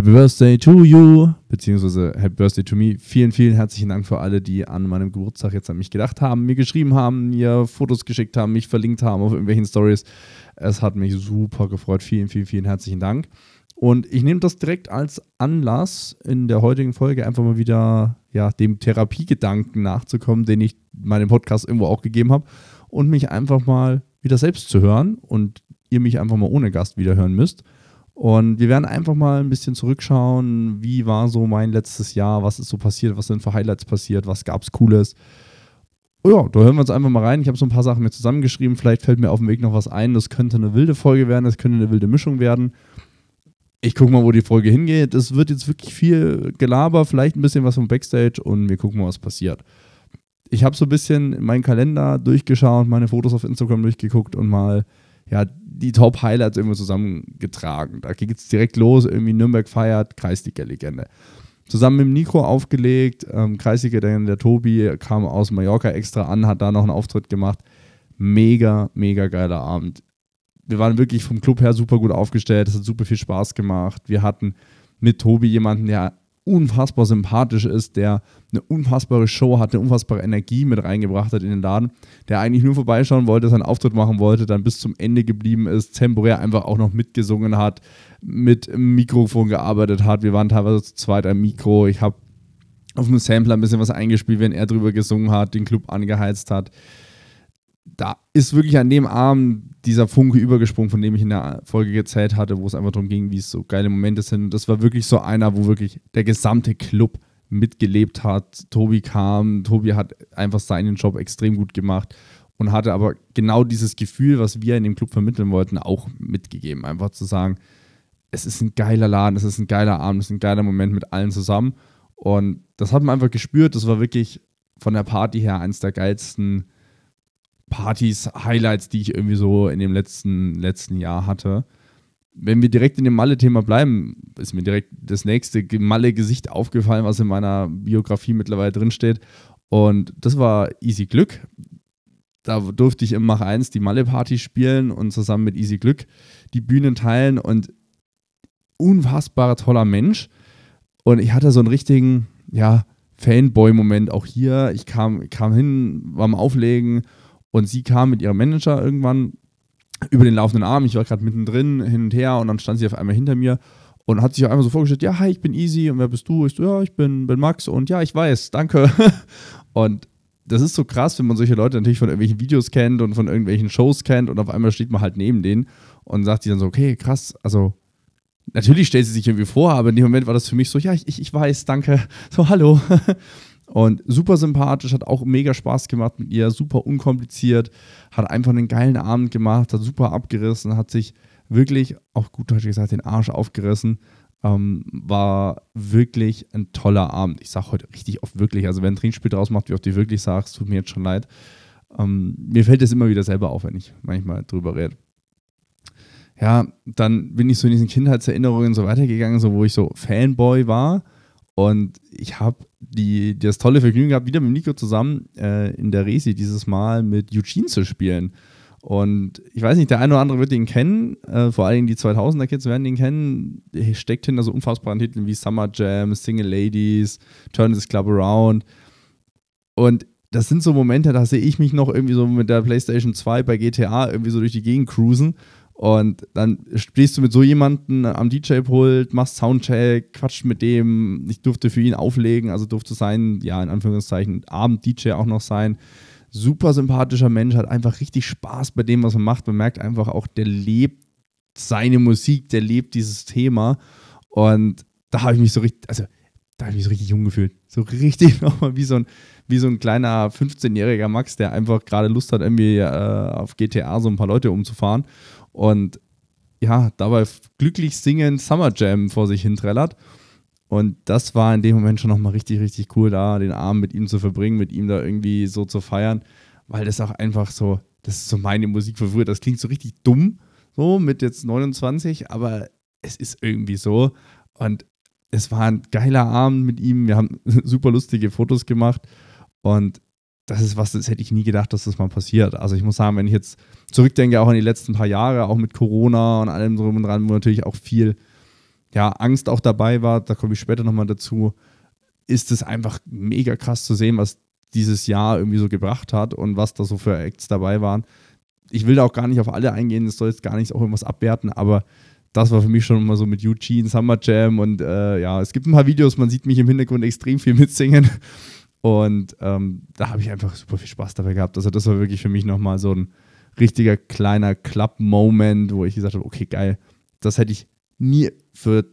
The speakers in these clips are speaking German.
Happy Birthday to you, beziehungsweise Happy Birthday to me. Vielen, vielen herzlichen Dank für alle, die an meinem Geburtstag jetzt an mich gedacht haben, mir geschrieben haben, mir Fotos geschickt haben, mich verlinkt haben auf irgendwelchen Stories. Es hat mich super gefreut. Vielen, vielen, vielen herzlichen Dank. Und ich nehme das direkt als Anlass, in der heutigen Folge einfach mal wieder ja, dem Therapiegedanken nachzukommen, den ich meinem Podcast irgendwo auch gegeben habe und mich einfach mal wieder selbst zu hören und ihr mich einfach mal ohne Gast wieder hören müsst. Und wir werden einfach mal ein bisschen zurückschauen, wie war so mein letztes Jahr, was ist so passiert, was sind für Highlights passiert, was gab es Cooles. Ja, da hören wir uns einfach mal rein. Ich habe so ein paar Sachen mir zusammengeschrieben. Vielleicht fällt mir auf dem Weg noch was ein. Das könnte eine wilde Folge werden, das könnte eine wilde Mischung werden. Ich gucke mal, wo die Folge hingeht. Es wird jetzt wirklich viel Gelaber, vielleicht ein bisschen was vom Backstage und wir gucken mal, was passiert. Ich habe so ein bisschen meinen Kalender durchgeschaut, meine Fotos auf Instagram durchgeguckt und mal ja, die Top-Highlights irgendwie zusammengetragen. Da ging es direkt los, irgendwie Nürnberg feiert, Kreisliga-Legende. Zusammen mit Nico aufgelegt, ähm, Kreisliga, der, der Tobi kam aus Mallorca extra an, hat da noch einen Auftritt gemacht. Mega, mega geiler Abend. Wir waren wirklich vom Club her super gut aufgestellt, es hat super viel Spaß gemacht. Wir hatten mit Tobi jemanden, der unfassbar sympathisch ist, der eine unfassbare Show hat, eine unfassbare Energie mit reingebracht hat in den Laden, der eigentlich nur vorbeischauen wollte, seinen Auftritt machen wollte, dann bis zum Ende geblieben ist, temporär einfach auch noch mitgesungen hat, mit Mikrofon gearbeitet hat. Wir waren teilweise zu zweit am Mikro. Ich habe auf dem Sampler ein bisschen was eingespielt, wenn er drüber gesungen hat, den Club angeheizt hat da ist wirklich an dem Abend dieser Funke übergesprungen, von dem ich in der Folge gezählt hatte, wo es einfach darum ging, wie es so geile Momente sind. Und das war wirklich so einer, wo wirklich der gesamte Club mitgelebt hat. Tobi kam, Tobi hat einfach seinen Job extrem gut gemacht und hatte aber genau dieses Gefühl, was wir in dem Club vermitteln wollten, auch mitgegeben. Einfach zu sagen, es ist ein geiler Laden, es ist ein geiler Abend, es ist ein geiler Moment mit allen zusammen. Und das hat man einfach gespürt. Das war wirklich von der Party her eines der geilsten Partys, Highlights, die ich irgendwie so in dem letzten, letzten Jahr hatte. Wenn wir direkt in dem Malle-Thema bleiben, ist mir direkt das nächste Malle-Gesicht aufgefallen, was in meiner Biografie mittlerweile drinsteht. Und das war Easy Glück. Da durfte ich im Mach 1 die Malle-Party spielen und zusammen mit Easy Glück die Bühnen teilen. Und unfassbarer toller Mensch. Und ich hatte so einen richtigen, ja, Fanboy-Moment auch hier. Ich kam, kam hin, war am Auflegen und sie kam mit ihrem Manager irgendwann über den laufenden Arm. Ich war gerade mittendrin, hin und her und dann stand sie auf einmal hinter mir und hat sich auf einmal so vorgestellt: Ja, hi, ich bin Easy und wer bist du? Ich so: Ja, ich bin, bin Max und ja, ich weiß, danke. und das ist so krass, wenn man solche Leute natürlich von irgendwelchen Videos kennt und von irgendwelchen Shows kennt und auf einmal steht man halt neben denen und sagt sich dann so: Okay, krass, also. Natürlich stellt sie sich irgendwie vor, aber in dem Moment war das für mich so, ja, ich, ich weiß, danke. So, hallo. Und super sympathisch, hat auch mega Spaß gemacht mit ihr, super unkompliziert, hat einfach einen geilen Abend gemacht, hat super abgerissen, hat sich wirklich, auch gut deutsch gesagt, den Arsch aufgerissen. Ähm, war wirklich ein toller Abend. Ich sage heute richtig oft wirklich, also wenn ein Trinkspiel draus macht, wie oft du wirklich sagst, tut mir jetzt schon leid. Ähm, mir fällt es immer wieder selber auf, wenn ich manchmal drüber rede. Ja, dann bin ich so in diesen Kindheitserinnerungen so weitergegangen, so wo ich so Fanboy war und ich habe das tolle Vergnügen gehabt, wieder mit Nico zusammen äh, in der Resi dieses Mal mit Eugene zu spielen. Und ich weiß nicht, der eine oder andere wird ihn kennen, äh, vor allem die 2000er Kids werden ihn kennen. Er steckt hinter so unfassbaren Titeln wie Summer Jam, Single Ladies, Turn This Club Around. Und das sind so Momente, da sehe ich mich noch irgendwie so mit der PlayStation 2 bei GTA irgendwie so durch die Gegend cruisen und dann stehst du mit so jemandem am DJ-Pult, machst Soundcheck, quatscht mit dem. Ich durfte für ihn auflegen, also durfte sein, ja, in Anführungszeichen, Abend-DJ auch noch sein. Super sympathischer Mensch, hat einfach richtig Spaß bei dem, was man macht. Man merkt einfach auch, der lebt seine Musik, der lebt dieses Thema. Und da habe ich mich so richtig, also da habe ich mich so richtig jung gefühlt. So richtig nochmal wie so ein, wie so ein kleiner 15-jähriger Max, der einfach gerade Lust hat, irgendwie äh, auf GTA so ein paar Leute umzufahren und ja, dabei glücklich singend Summer Jam vor sich hinträllert. Und das war in dem Moment schon nochmal richtig, richtig cool, da den Abend mit ihm zu verbringen, mit ihm da irgendwie so zu feiern, weil das auch einfach so, das ist so meine Musik für früher. Das klingt so richtig dumm, so mit jetzt 29, aber es ist irgendwie so. Und es war ein geiler Abend mit ihm. Wir haben super lustige Fotos gemacht und das ist was, das hätte ich nie gedacht, dass das mal passiert. Also ich muss sagen, wenn ich jetzt zurückdenke, auch an die letzten paar Jahre, auch mit Corona und allem drum und dran, wo natürlich auch viel ja, Angst auch dabei war, da komme ich später nochmal dazu, ist es einfach mega krass zu sehen, was dieses Jahr irgendwie so gebracht hat und was da so für Acts dabei waren. Ich will da auch gar nicht auf alle eingehen, das soll jetzt gar nicht auch irgendwas abwerten, aber das war für mich schon mal so mit Eugene, Summer Jam und äh, ja, es gibt ein paar Videos, man sieht mich im Hintergrund extrem viel mitsingen und ähm, da habe ich einfach super viel Spaß dabei gehabt. Also das war wirklich für mich nochmal so ein richtiger kleiner Club-Moment, wo ich gesagt habe, okay, geil, das hätte ich nie für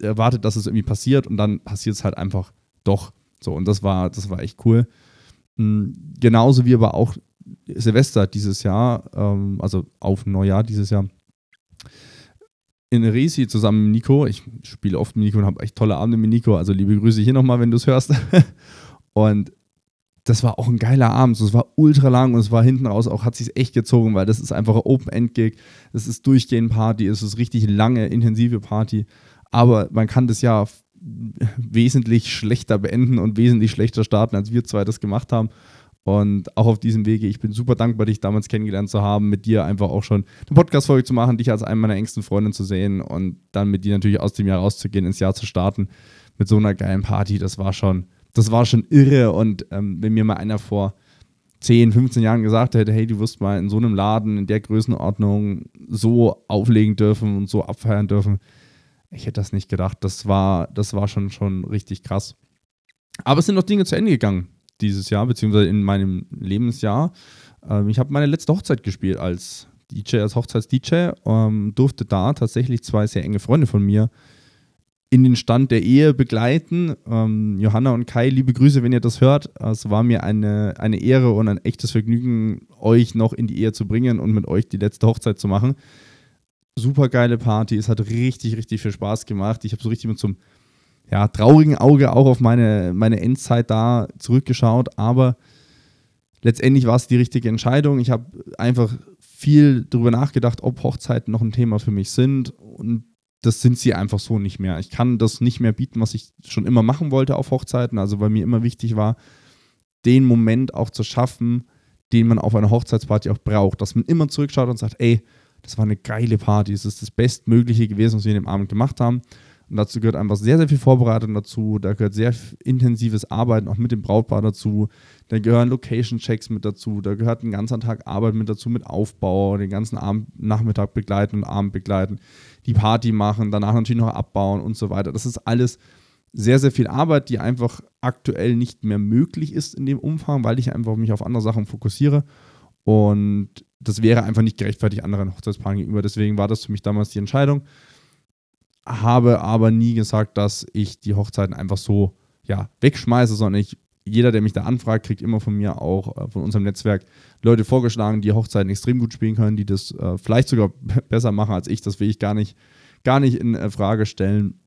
erwartet, dass es irgendwie passiert und dann passiert es halt einfach doch. So, und das war, das war echt cool. Mhm, genauso wie aber auch Silvester dieses Jahr, ähm, also auf Neujahr dieses Jahr, in Resi zusammen mit Nico. Ich spiele oft mit Nico und habe echt tolle Abende mit Nico. Also liebe Grüße hier nochmal, wenn du es hörst. und das war auch ein geiler Abend. Es war ultra lang und es war hinten raus auch, hat sich echt gezogen, weil das ist einfach ein Open-End-Gig. Das ist durchgehend Party. Es ist richtig lange, intensive Party. Aber man kann das ja wesentlich schlechter beenden und wesentlich schlechter starten, als wir zwei das gemacht haben. Und auch auf diesem Wege, ich bin super dankbar, dich damals kennengelernt zu haben, mit dir einfach auch schon eine Podcast-Folge zu machen, dich als einen meiner engsten Freunde zu sehen und dann mit dir natürlich aus dem Jahr rauszugehen, ins Jahr zu starten mit so einer geilen Party. Das war schon, das war schon irre. Und ähm, wenn mir mal einer vor 10, 15 Jahren gesagt hätte, hey, du wirst mal in so einem Laden in der Größenordnung so auflegen dürfen und so abfeiern dürfen, ich hätte das nicht gedacht. Das war, das war schon, schon richtig krass. Aber es sind noch Dinge zu Ende gegangen dieses Jahr, beziehungsweise in meinem Lebensjahr. Ähm, ich habe meine letzte Hochzeit gespielt als DJ, als Hochzeits-DJ. Ähm, durfte da tatsächlich zwei sehr enge Freunde von mir in den Stand der Ehe begleiten. Ähm, Johanna und Kai, liebe Grüße, wenn ihr das hört. Es war mir eine, eine Ehre und ein echtes Vergnügen, euch noch in die Ehe zu bringen und mit euch die letzte Hochzeit zu machen. Super geile Party. Es hat richtig, richtig viel Spaß gemacht. Ich habe so richtig mit so einem ja, traurigen Auge auch auf meine, meine Endzeit da zurückgeschaut, aber letztendlich war es die richtige Entscheidung. Ich habe einfach viel darüber nachgedacht, ob Hochzeiten noch ein Thema für mich sind und das sind sie einfach so nicht mehr. Ich kann das nicht mehr bieten, was ich schon immer machen wollte auf Hochzeiten, also weil mir immer wichtig war, den Moment auch zu schaffen, den man auf einer Hochzeitsparty auch braucht, dass man immer zurückschaut und sagt, ey, das war eine geile Party, es ist das Bestmögliche gewesen, was wir in dem Abend gemacht haben. Und dazu gehört einfach sehr, sehr viel Vorbereitung dazu. Da gehört sehr intensives Arbeiten auch mit dem Brautpaar dazu. Da gehören Location-Checks mit dazu. Da gehört ein ganzer Tag Arbeit mit dazu, mit Aufbau, den ganzen Abend, Nachmittag begleiten und Abend begleiten, die Party machen, danach natürlich noch abbauen und so weiter. Das ist alles sehr, sehr viel Arbeit, die einfach aktuell nicht mehr möglich ist in dem Umfang, weil ich einfach mich auf andere Sachen fokussiere. Und das wäre einfach nicht gerechtfertigt anderen Hochzeitspaaren gegenüber. Deswegen war das für mich damals die Entscheidung habe aber nie gesagt, dass ich die Hochzeiten einfach so ja, wegschmeiße, sondern ich, jeder, der mich da anfragt, kriegt immer von mir auch, äh, von unserem Netzwerk, Leute vorgeschlagen, die Hochzeiten extrem gut spielen können, die das äh, vielleicht sogar besser machen als ich. Das will ich gar nicht, gar nicht in äh, Frage stellen.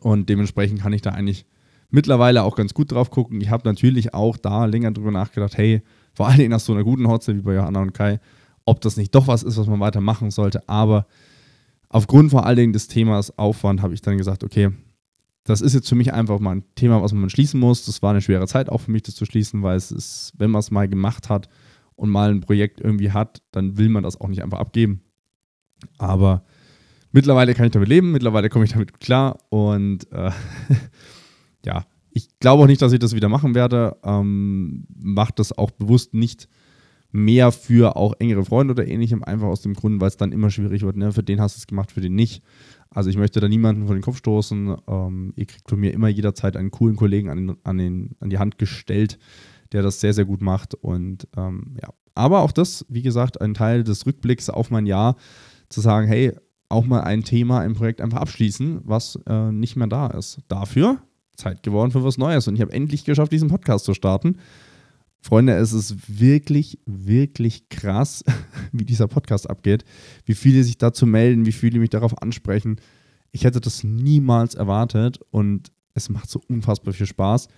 Und dementsprechend kann ich da eigentlich mittlerweile auch ganz gut drauf gucken. Ich habe natürlich auch da länger drüber nachgedacht, hey, vor allen Dingen nach so einer guten Hochzeit wie bei Johanna und Kai, ob das nicht doch was ist, was man weitermachen sollte. Aber aufgrund vor allen Dingen des Themas Aufwand habe ich dann gesagt, okay, das ist jetzt für mich einfach mal ein Thema, was man schließen muss. Das war eine schwere Zeit auch für mich, das zu schließen, weil es ist, wenn man es mal gemacht hat und mal ein Projekt irgendwie hat, dann will man das auch nicht einfach abgeben. Aber mittlerweile kann ich damit leben, mittlerweile komme ich damit klar und äh, ja, ich glaube auch nicht, dass ich das wieder machen werde. Ähm, Macht das auch bewusst nicht mehr für auch engere Freunde oder ähnlichem, einfach aus dem Grund, weil es dann immer schwierig wird. Ne? Für den hast du es gemacht, für den nicht. Also ich möchte da niemanden vor den Kopf stoßen. Ähm, ihr kriegt von mir immer jederzeit einen coolen Kollegen an, den, an, den, an die Hand gestellt, der das sehr, sehr gut macht. Und ähm, ja, aber auch das, wie gesagt, ein Teil des Rückblicks auf mein Jahr, zu sagen, hey, auch mal ein Thema im Projekt einfach abschließen, was äh, nicht mehr da ist. Dafür Zeit geworden für was Neues. Und ich habe endlich geschafft, diesen Podcast zu starten. Freunde, es ist wirklich, wirklich krass, wie dieser Podcast abgeht, wie viele sich dazu melden, wie viele mich darauf ansprechen. Ich hätte das niemals erwartet und es macht so unfassbar viel Spaß.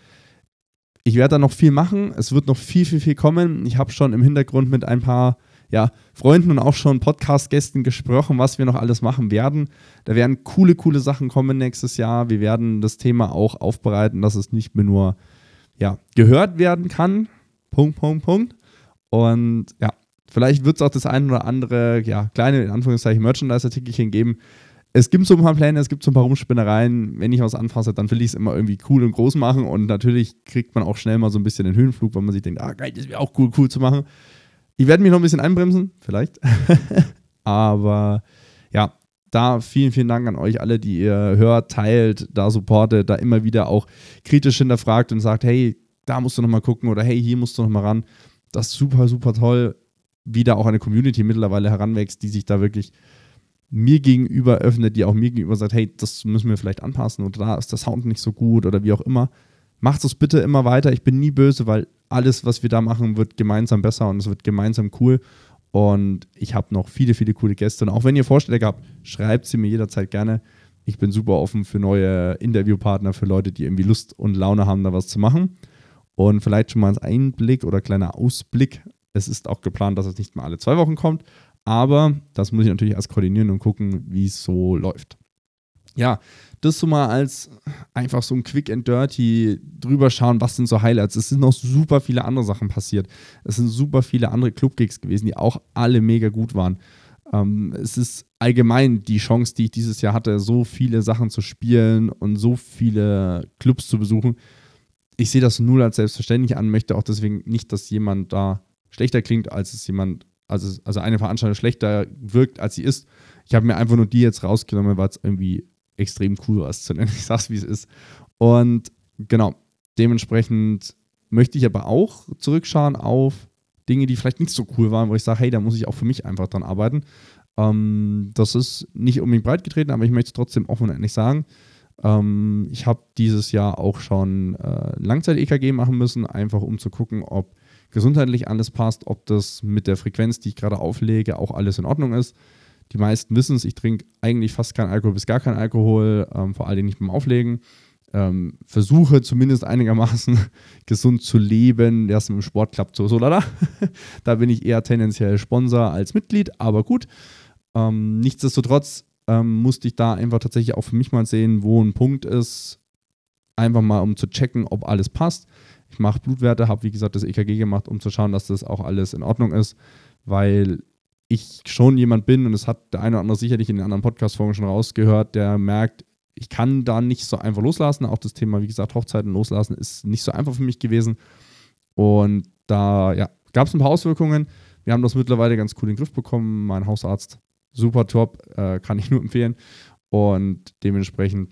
Ich werde da noch viel machen, es wird noch viel, viel, viel kommen. Ich habe schon im Hintergrund mit ein paar ja, Freunden und auch schon Podcast-Gästen gesprochen, was wir noch alles machen werden. Da werden coole, coole Sachen kommen nächstes Jahr. Wir werden das Thema auch aufbereiten, dass es nicht mehr nur ja, gehört werden kann, Punkt, Punkt, Punkt. Und ja, vielleicht wird es auch das ein oder andere, ja, kleine, in Anführungszeichen, Merchandise-Artikelchen geben. es gibt so ein paar Pläne, es gibt so ein paar Rumspinnereien. Wenn ich was anfasse, dann will ich es immer irgendwie cool und groß machen. Und natürlich kriegt man auch schnell mal so ein bisschen den Höhenflug, weil man sich denkt, ah geil, das wäre auch cool, cool zu machen. Ich werde mich noch ein bisschen einbremsen, vielleicht. Aber ja, da vielen, vielen Dank an euch alle, die ihr hört, teilt, da supportet, da immer wieder auch kritisch hinterfragt und sagt, hey, da musst du nochmal gucken oder hey, hier musst du nochmal ran. Das ist super, super toll, wie da auch eine Community mittlerweile heranwächst, die sich da wirklich mir gegenüber öffnet, die auch mir gegenüber sagt, hey, das müssen wir vielleicht anpassen oder da ist der Sound nicht so gut oder wie auch immer. Macht es bitte immer weiter. Ich bin nie böse, weil alles, was wir da machen, wird gemeinsam besser und es wird gemeinsam cool. Und ich habe noch viele, viele coole Gäste. Und auch wenn ihr Vorschläge habt, schreibt sie mir jederzeit gerne. Ich bin super offen für neue Interviewpartner, für Leute, die irgendwie Lust und Laune haben, da was zu machen. Und vielleicht schon mal als Einblick oder kleiner Ausblick. Es ist auch geplant, dass es nicht mehr alle zwei Wochen kommt, aber das muss ich natürlich erst koordinieren und gucken, wie es so läuft. Ja, das so mal als einfach so ein Quick and Dirty drüber schauen, was sind so Highlights. Es sind noch super viele andere Sachen passiert. Es sind super viele andere Clubgigs gewesen, die auch alle mega gut waren. Ähm, es ist allgemein die Chance, die ich dieses Jahr hatte, so viele Sachen zu spielen und so viele Clubs zu besuchen. Ich sehe das null als selbstverständlich an, möchte auch deswegen nicht, dass jemand da schlechter klingt, als es jemand also, also eine Veranstaltung schlechter wirkt, als sie ist. Ich habe mir einfach nur die jetzt rausgenommen, weil es irgendwie extrem cool war, es zu nennen. Ich sag's, wie es ist. Und genau, dementsprechend möchte ich aber auch zurückschauen auf Dinge, die vielleicht nicht so cool waren, wo ich sage, hey, da muss ich auch für mich einfach dran arbeiten. Ähm, das ist nicht unbedingt breit getreten, aber ich möchte es trotzdem offen und ehrlich sagen. Ähm, ich habe dieses Jahr auch schon äh, Langzeit-EKG machen müssen, einfach um zu gucken, ob gesundheitlich alles passt, ob das mit der Frequenz, die ich gerade auflege, auch alles in Ordnung ist. Die meisten wissen es, ich trinke eigentlich fast keinen Alkohol bis gar keinen Alkohol, ähm, vor allem nicht beim Auflegen. Ähm, versuche zumindest einigermaßen gesund zu leben. Das im Sport klappt so, so lala. da bin ich eher tendenziell Sponsor als Mitglied, aber gut. Ähm, nichtsdestotrotz ähm, musste ich da einfach tatsächlich auch für mich mal sehen, wo ein Punkt ist, einfach mal um zu checken, ob alles passt. Ich mache Blutwerte, habe wie gesagt das EKG gemacht, um zu schauen, dass das auch alles in Ordnung ist, weil ich schon jemand bin und das hat der eine oder andere sicherlich in den anderen Podcast-Folgen schon rausgehört, der merkt, ich kann da nicht so einfach loslassen. Auch das Thema, wie gesagt, Hochzeiten loslassen ist nicht so einfach für mich gewesen. Und da ja, gab es ein paar Auswirkungen. Wir haben das mittlerweile ganz cool in den Griff bekommen. Mein Hausarzt, super top, äh, kann ich nur empfehlen. Und dementsprechend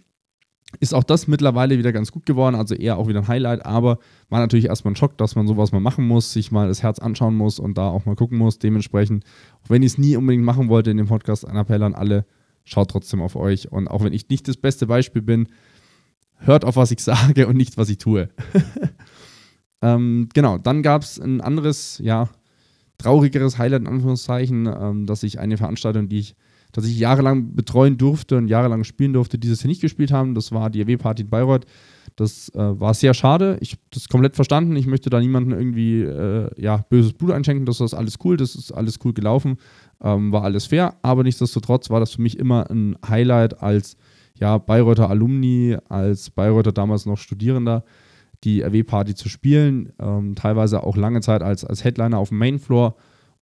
ist auch das mittlerweile wieder ganz gut geworden, also eher auch wieder ein Highlight, aber war natürlich erstmal ein Schock, dass man sowas mal machen muss, sich mal das Herz anschauen muss und da auch mal gucken muss. Dementsprechend, auch wenn ich es nie unbedingt machen wollte in dem Podcast, ein Appell an alle, schaut trotzdem auf euch. Und auch wenn ich nicht das beste Beispiel bin, hört auf, was ich sage und nicht, was ich tue. ähm, genau, dann gab es ein anderes, ja, traurigeres Highlight in Anführungszeichen, ähm, dass ich eine Veranstaltung, die ich dass ich jahrelang betreuen durfte und jahrelang spielen durfte, dieses Jahr nicht gespielt haben. Das war die AW-Party in Bayreuth. Das äh, war sehr schade. Ich habe das komplett verstanden. Ich möchte da niemandem irgendwie äh, ja, böses Blut einschenken. Das ist alles cool. Das ist alles cool gelaufen. Ähm, war alles fair. Aber nichtsdestotrotz war das für mich immer ein Highlight als ja, Bayreuther Alumni, als Bayreuther damals noch Studierender, die RW-Party zu spielen. Ähm, teilweise auch lange Zeit als, als Headliner auf dem Mainfloor.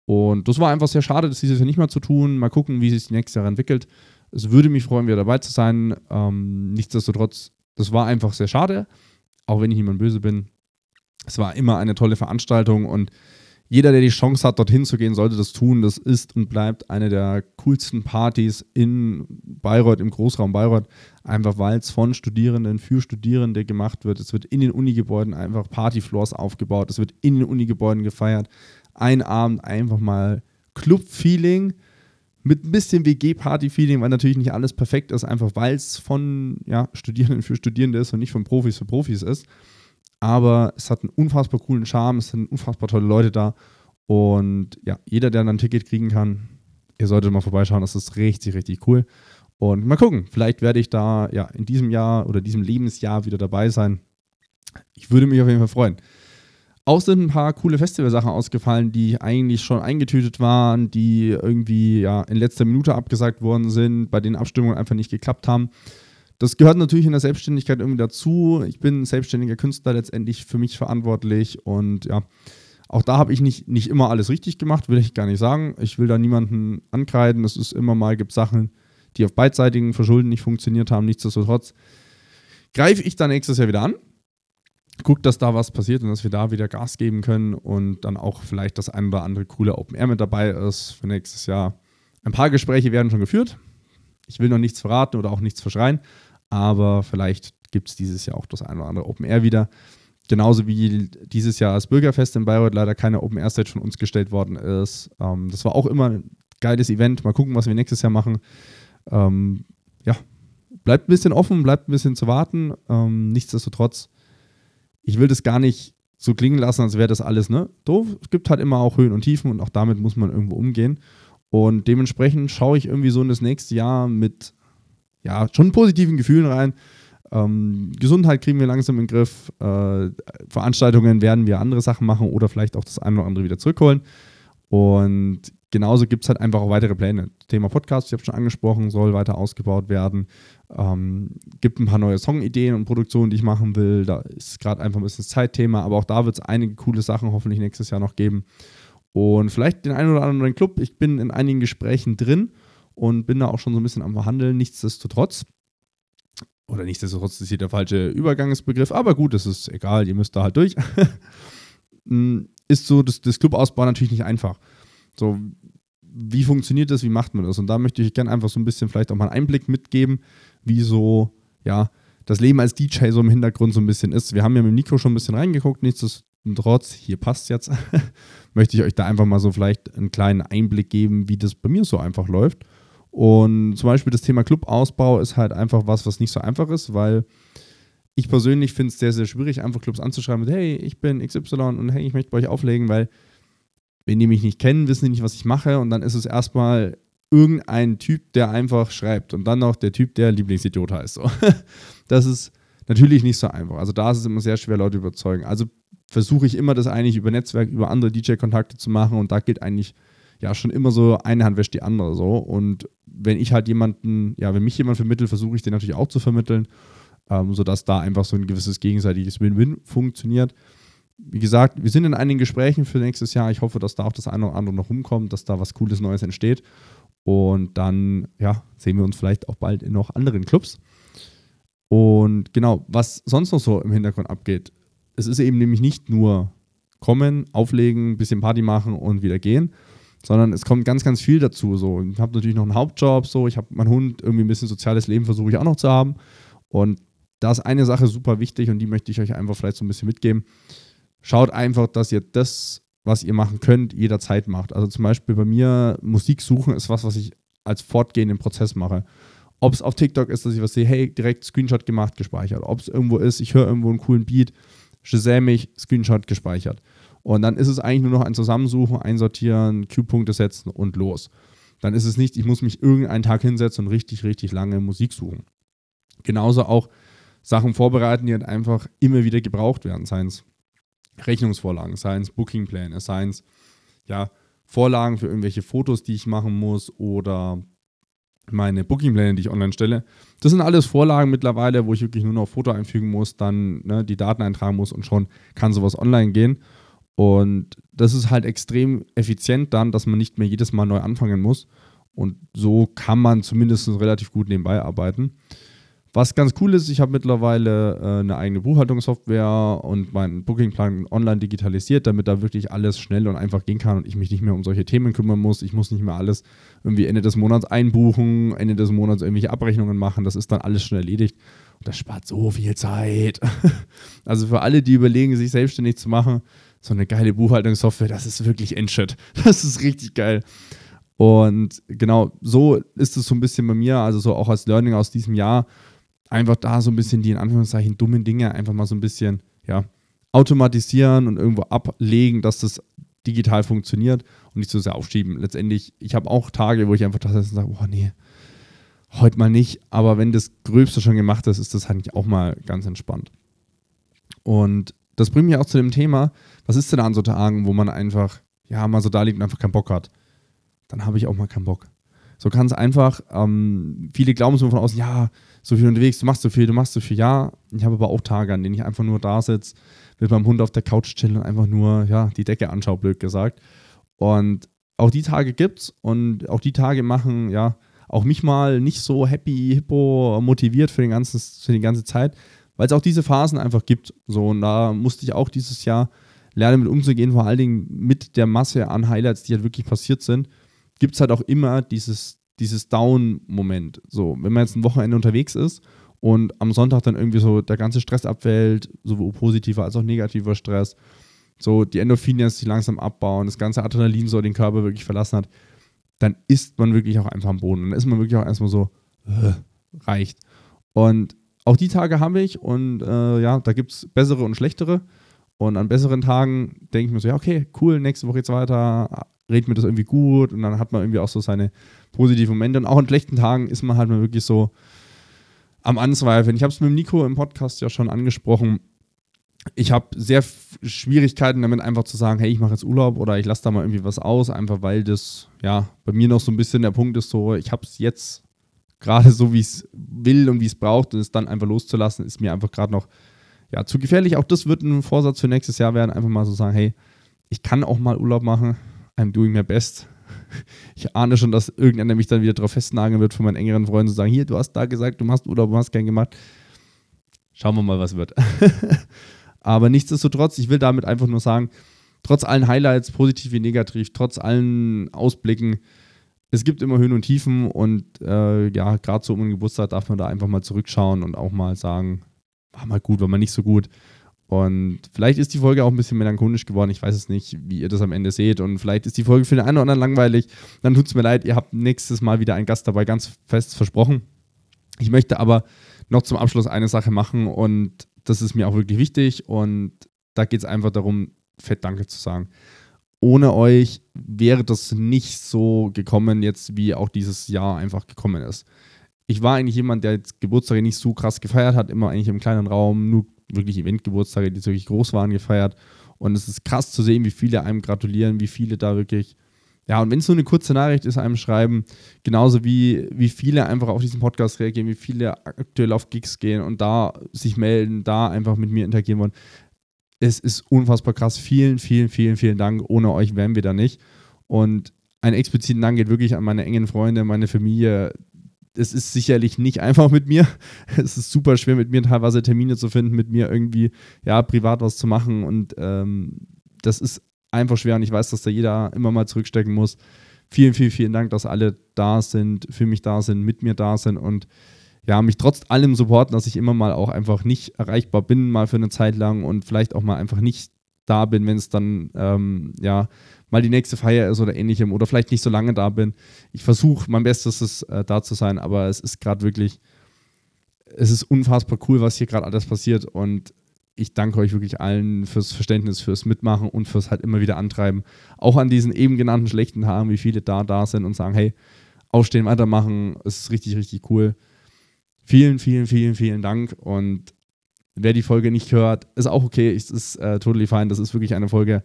Und das war einfach sehr schade, das dieses Jahr nicht mehr zu tun. Mal gucken, wie sich die nächste Jahre entwickelt. Es würde mich freuen, wieder dabei zu sein. Ähm, nichtsdestotrotz, das war einfach sehr schade, auch wenn ich niemand böse bin. Es war immer eine tolle Veranstaltung und jeder, der die Chance hat, dorthin zu gehen, sollte das tun. Das ist und bleibt eine der coolsten Partys in Bayreuth, im Großraum Bayreuth. Einfach weil es von Studierenden für Studierende gemacht wird. Es wird in den Unigebäuden einfach Partyfloors aufgebaut. Es wird in den Unigebäuden gefeiert ein Abend einfach mal Club-Feeling mit ein bisschen WG-Party-Feeling, weil natürlich nicht alles perfekt ist, einfach weil es von ja, Studierenden für Studierende ist und nicht von Profis für Profis ist. Aber es hat einen unfassbar coolen Charme, es sind unfassbar tolle Leute da. Und ja, jeder, der dann ein Ticket kriegen kann, ihr solltet mal vorbeischauen, das ist richtig, richtig cool. Und mal gucken, vielleicht werde ich da ja in diesem Jahr oder diesem Lebensjahr wieder dabei sein. Ich würde mich auf jeden Fall freuen. Auch sind ein paar coole Festivalsachen ausgefallen, die eigentlich schon eingetütet waren, die irgendwie ja in letzter Minute abgesagt worden sind, bei denen Abstimmungen einfach nicht geklappt haben. Das gehört natürlich in der Selbstständigkeit irgendwie dazu. Ich bin selbstständiger Künstler letztendlich für mich verantwortlich und ja, auch da habe ich nicht, nicht immer alles richtig gemacht, will ich gar nicht sagen. Ich will da niemanden ankreiden. Es ist immer mal, gibt Sachen, die auf beidseitigen Verschulden nicht funktioniert haben. Nichtsdestotrotz greife ich dann nächstes Jahr wieder an, gucke, dass da was passiert und dass wir da wieder Gas geben können und dann auch vielleicht das ein oder andere coole Open Air mit dabei ist für nächstes Jahr. Ein paar Gespräche werden schon geführt. Ich will noch nichts verraten oder auch nichts verschreien, aber vielleicht gibt es dieses Jahr auch das ein oder andere Open Air wieder. Genauso wie dieses Jahr als Bürgerfest in Bayreuth leider keine Open Air Stage von uns gestellt worden ist. Ähm, das war auch immer ein geiles Event. Mal gucken, was wir nächstes Jahr machen. Ähm, ja, bleibt ein bisschen offen, bleibt ein bisschen zu warten. Ähm, nichtsdestotrotz, ich will das gar nicht so klingen lassen, als wäre das alles ne, doof. Es gibt halt immer auch Höhen und Tiefen und auch damit muss man irgendwo umgehen. Und dementsprechend schaue ich irgendwie so in das nächste Jahr mit ja, schon positiven Gefühlen rein. Ähm, Gesundheit kriegen wir langsam den Griff. Äh, Veranstaltungen werden wir andere Sachen machen oder vielleicht auch das eine oder andere wieder zurückholen. Und genauso gibt es halt einfach auch weitere Pläne. Thema Podcast, ich habe schon angesprochen, soll weiter ausgebaut werden. Ähm, gibt ein paar neue Songideen und Produktionen, die ich machen will. Da ist gerade einfach ein bisschen das Zeitthema, aber auch da wird es einige coole Sachen hoffentlich nächstes Jahr noch geben. Und vielleicht den einen oder anderen Club. Ich bin in einigen Gesprächen drin und bin da auch schon so ein bisschen am Verhandeln. Nichtsdestotrotz oder nichtsdestotrotz ist hier der falsche Übergangsbegriff, aber gut, das ist egal, ihr müsst da halt durch. Hm, ist so das, das Clubausbau natürlich nicht einfach. So, wie funktioniert das, wie macht man das? Und da möchte ich gerne einfach so ein bisschen vielleicht auch mal einen Einblick mitgeben, wie so, ja, das Leben als DJ so im Hintergrund so ein bisschen ist. Wir haben ja mit dem Nico schon ein bisschen reingeguckt, nichtsdestotrotz, hier passt jetzt, möchte ich euch da einfach mal so vielleicht einen kleinen Einblick geben, wie das bei mir so einfach läuft. Und zum Beispiel das Thema Clubausbau ist halt einfach was, was nicht so einfach ist, weil ich persönlich finde es sehr, sehr schwierig, einfach Clubs anzuschreiben mit, hey, ich bin XY und hey, ich möchte bei euch auflegen, weil wenn die mich nicht kennen, wissen die nicht, was ich mache und dann ist es erstmal irgendein Typ, der einfach schreibt und dann noch der Typ, der Lieblingsidiot heißt. So. Das ist natürlich nicht so einfach. Also da ist es immer sehr schwer, Leute überzeugen. Also versuche ich immer, das eigentlich über Netzwerk, über andere DJ-Kontakte zu machen und da geht eigentlich ja schon immer so, eine Hand wäscht die andere so. Und wenn ich halt jemanden, ja, wenn mich jemand vermittelt, versuche ich den natürlich auch zu vermitteln, ähm, sodass da einfach so ein gewisses gegenseitiges Win-Win funktioniert. Wie gesagt, wir sind in einigen Gesprächen für nächstes Jahr. Ich hoffe, dass da auch das eine oder andere noch rumkommt, dass da was Cooles Neues entsteht. Und dann, ja, sehen wir uns vielleicht auch bald in noch anderen Clubs. Und genau, was sonst noch so im Hintergrund abgeht, es ist eben nämlich nicht nur kommen, auflegen, bisschen Party machen und wieder gehen, sondern es kommt ganz, ganz viel dazu. So. Ich habe natürlich noch einen Hauptjob, so ich habe meinen Hund, irgendwie ein bisschen soziales Leben versuche ich auch noch zu haben. Und da ist eine Sache super wichtig und die möchte ich euch einfach vielleicht so ein bisschen mitgeben. Schaut einfach, dass ihr das, was ihr machen könnt, jederzeit macht. Also zum Beispiel bei mir Musik suchen ist was, was ich als fortgehenden Prozess mache. Ob es auf TikTok ist, dass ich was sehe, hey, direkt Screenshot gemacht, gespeichert. Ob es irgendwo ist, ich höre irgendwo einen coolen Beat, Shazam mich, Screenshot gespeichert. Und dann ist es eigentlich nur noch ein Zusammensuchen, einsortieren, Q-Punkte setzen und los. Dann ist es nicht, ich muss mich irgendeinen Tag hinsetzen und richtig, richtig lange Musik suchen. Genauso auch Sachen vorbereiten, die halt einfach immer wieder gebraucht werden. Seien es Rechnungsvorlagen, seien es Bookingpläne, seien es ja, Vorlagen für irgendwelche Fotos, die ich machen muss oder meine Bookingpläne, die ich online stelle. Das sind alles Vorlagen mittlerweile, wo ich wirklich nur noch Foto einfügen muss, dann ne, die Daten eintragen muss und schon kann sowas online gehen. Und das ist halt extrem effizient dann, dass man nicht mehr jedes Mal neu anfangen muss. Und so kann man zumindest relativ gut nebenbei arbeiten. Was ganz cool ist, ich habe mittlerweile äh, eine eigene Buchhaltungssoftware und meinen Bookingplan online digitalisiert, damit da wirklich alles schnell und einfach gehen kann und ich mich nicht mehr um solche Themen kümmern muss. Ich muss nicht mehr alles irgendwie Ende des Monats einbuchen, Ende des Monats irgendwelche Abrechnungen machen. Das ist dann alles schon erledigt. Und das spart so viel Zeit. also für alle, die überlegen, sich selbstständig zu machen, so eine geile Buchhaltungssoftware, das ist wirklich Endshit. Das ist richtig geil. Und genau so ist es so ein bisschen bei mir, also so auch als Learning aus diesem Jahr, einfach da so ein bisschen die in Anführungszeichen dummen Dinge einfach mal so ein bisschen, ja, automatisieren und irgendwo ablegen, dass das digital funktioniert und nicht so sehr aufschieben. Letztendlich, ich habe auch Tage, wo ich einfach da sage, oh nee, heute mal nicht, aber wenn das Gröbste schon gemacht ist, ist das halt auch mal ganz entspannt. Und das bringt mich auch zu dem Thema, was ist denn an so Tagen, wo man einfach, ja, mal so da liegt und einfach keinen Bock hat? Dann habe ich auch mal keinen Bock. So kann es einfach, ähm, viele glauben so von außen, ja, so viel unterwegs, du machst so viel, du machst so viel, ja. Ich habe aber auch Tage, an denen ich einfach nur da sitze, mit meinem Hund auf der Couch chillen und einfach nur, ja, die Decke anschaue, blöd gesagt. Und auch die Tage gibt's und auch die Tage machen, ja, auch mich mal nicht so happy, hippo motiviert für, den ganzen, für die ganze Zeit, weil es auch diese Phasen einfach gibt. So, und da musste ich auch dieses Jahr lernen, mit umzugehen, vor allen Dingen mit der Masse an Highlights, die halt wirklich passiert sind, gibt es halt auch immer dieses, dieses Down-Moment. So, wenn man jetzt ein Wochenende unterwegs ist und am Sonntag dann irgendwie so der ganze Stress abfällt, sowohl positiver als auch negativer Stress, so die Endorphine sich langsam abbauen, das ganze Adrenalin so den Körper wirklich verlassen hat, dann ist man wirklich auch einfach am Boden. Dann ist man wirklich auch erstmal so, äh, reicht. Und auch die Tage habe ich und äh, ja, da gibt es bessere und schlechtere. Und an besseren Tagen denke ich mir so, ja, okay, cool, nächste Woche jetzt weiter, redet mir das irgendwie gut und dann hat man irgendwie auch so seine positiven Momente. Und auch an schlechten Tagen ist man halt mal wirklich so am Anzweifeln. Ich habe es mit Nico im Podcast ja schon angesprochen. Ich habe sehr Schwierigkeiten damit, einfach zu sagen, hey, ich mache jetzt Urlaub oder ich lasse da mal irgendwie was aus, einfach weil das, ja, bei mir noch so ein bisschen der Punkt ist, so, ich habe es jetzt gerade so, wie es will und wie es braucht und es dann einfach loszulassen, ist mir einfach gerade noch ja, zu gefährlich. Auch das wird ein Vorsatz für nächstes Jahr werden, einfach mal so sagen, hey, ich kann auch mal Urlaub machen, I'm doing my best. Ich ahne schon, dass irgendeiner mich dann wieder darauf festnageln wird von meinen engeren Freunden zu sagen, hier, du hast da gesagt, du machst Urlaub, du hast keinen gemacht. Schauen wir mal, was wird. Aber nichtsdestotrotz, ich will damit einfach nur sagen, trotz allen Highlights, positiv wie negativ, trotz allen Ausblicken, es gibt immer Höhen und Tiefen und äh, ja, gerade so um den Geburtstag darf man da einfach mal zurückschauen und auch mal sagen, war mal gut, war mal nicht so gut. Und vielleicht ist die Folge auch ein bisschen melancholisch geworden. Ich weiß es nicht, wie ihr das am Ende seht. Und vielleicht ist die Folge für den einen oder anderen langweilig. Dann tut es mir leid, ihr habt nächstes Mal wieder einen Gast dabei, ganz fest versprochen. Ich möchte aber noch zum Abschluss eine Sache machen und das ist mir auch wirklich wichtig. Und da geht es einfach darum, fett Danke zu sagen ohne euch wäre das nicht so gekommen, jetzt wie auch dieses Jahr einfach gekommen ist. Ich war eigentlich jemand, der jetzt Geburtstage nicht so krass gefeiert hat, immer eigentlich im kleinen Raum, nur wirklich Eventgeburtstage, die wirklich groß waren, gefeiert. Und es ist krass zu sehen, wie viele einem gratulieren, wie viele da wirklich, ja, und wenn es nur eine kurze Nachricht ist, einem schreiben, genauso wie, wie viele einfach auf diesen Podcast reagieren, wie viele aktuell auf Gigs gehen und da sich melden, da einfach mit mir interagieren wollen es ist unfassbar krass. Vielen, vielen, vielen, vielen Dank. Ohne euch wären wir da nicht. Und einen expliziten Dank geht wirklich an meine engen Freunde, meine Familie. Es ist sicherlich nicht einfach mit mir. Es ist super schwer, mit mir teilweise Termine zu finden, mit mir irgendwie ja privat was zu machen. Und ähm, das ist einfach schwer. Und ich weiß, dass da jeder immer mal zurückstecken muss. Vielen, vielen, vielen Dank, dass alle da sind, für mich da sind, mit mir da sind und ja, mich trotz allem supporten, dass ich immer mal auch einfach nicht erreichbar bin, mal für eine Zeit lang und vielleicht auch mal einfach nicht da bin, wenn es dann, ähm, ja, mal die nächste Feier ist oder ähnlichem oder vielleicht nicht so lange da bin. Ich versuche mein Bestes, äh, da zu sein, aber es ist gerade wirklich, es ist unfassbar cool, was hier gerade alles passiert und ich danke euch wirklich allen fürs Verständnis, fürs Mitmachen und fürs halt immer wieder antreiben. Auch an diesen eben genannten schlechten Tagen, wie viele da da sind und sagen, hey, aufstehen, weitermachen, es ist richtig, richtig cool. Vielen, vielen, vielen, vielen Dank. Und wer die Folge nicht hört, ist auch okay. Es ist äh, totally fine. Das ist wirklich eine Folge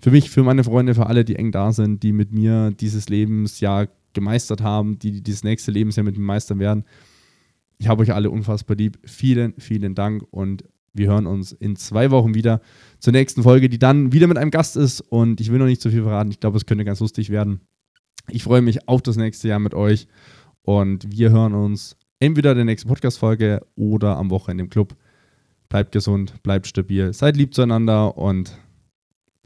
für mich, für meine Freunde, für alle, die eng da sind, die mit mir dieses Lebensjahr gemeistert haben, die dieses nächste Lebensjahr mit mir meistern werden. Ich habe euch alle unfassbar lieb. Vielen, vielen Dank und wir hören uns in zwei Wochen wieder zur nächsten Folge, die dann wieder mit einem Gast ist. Und ich will noch nicht zu viel verraten. Ich glaube, es könnte ganz lustig werden. Ich freue mich auf das nächste Jahr mit euch und wir hören uns entweder der nächsten Podcast-Folge oder am Wochenende im Club. Bleibt gesund, bleibt stabil, seid lieb zueinander und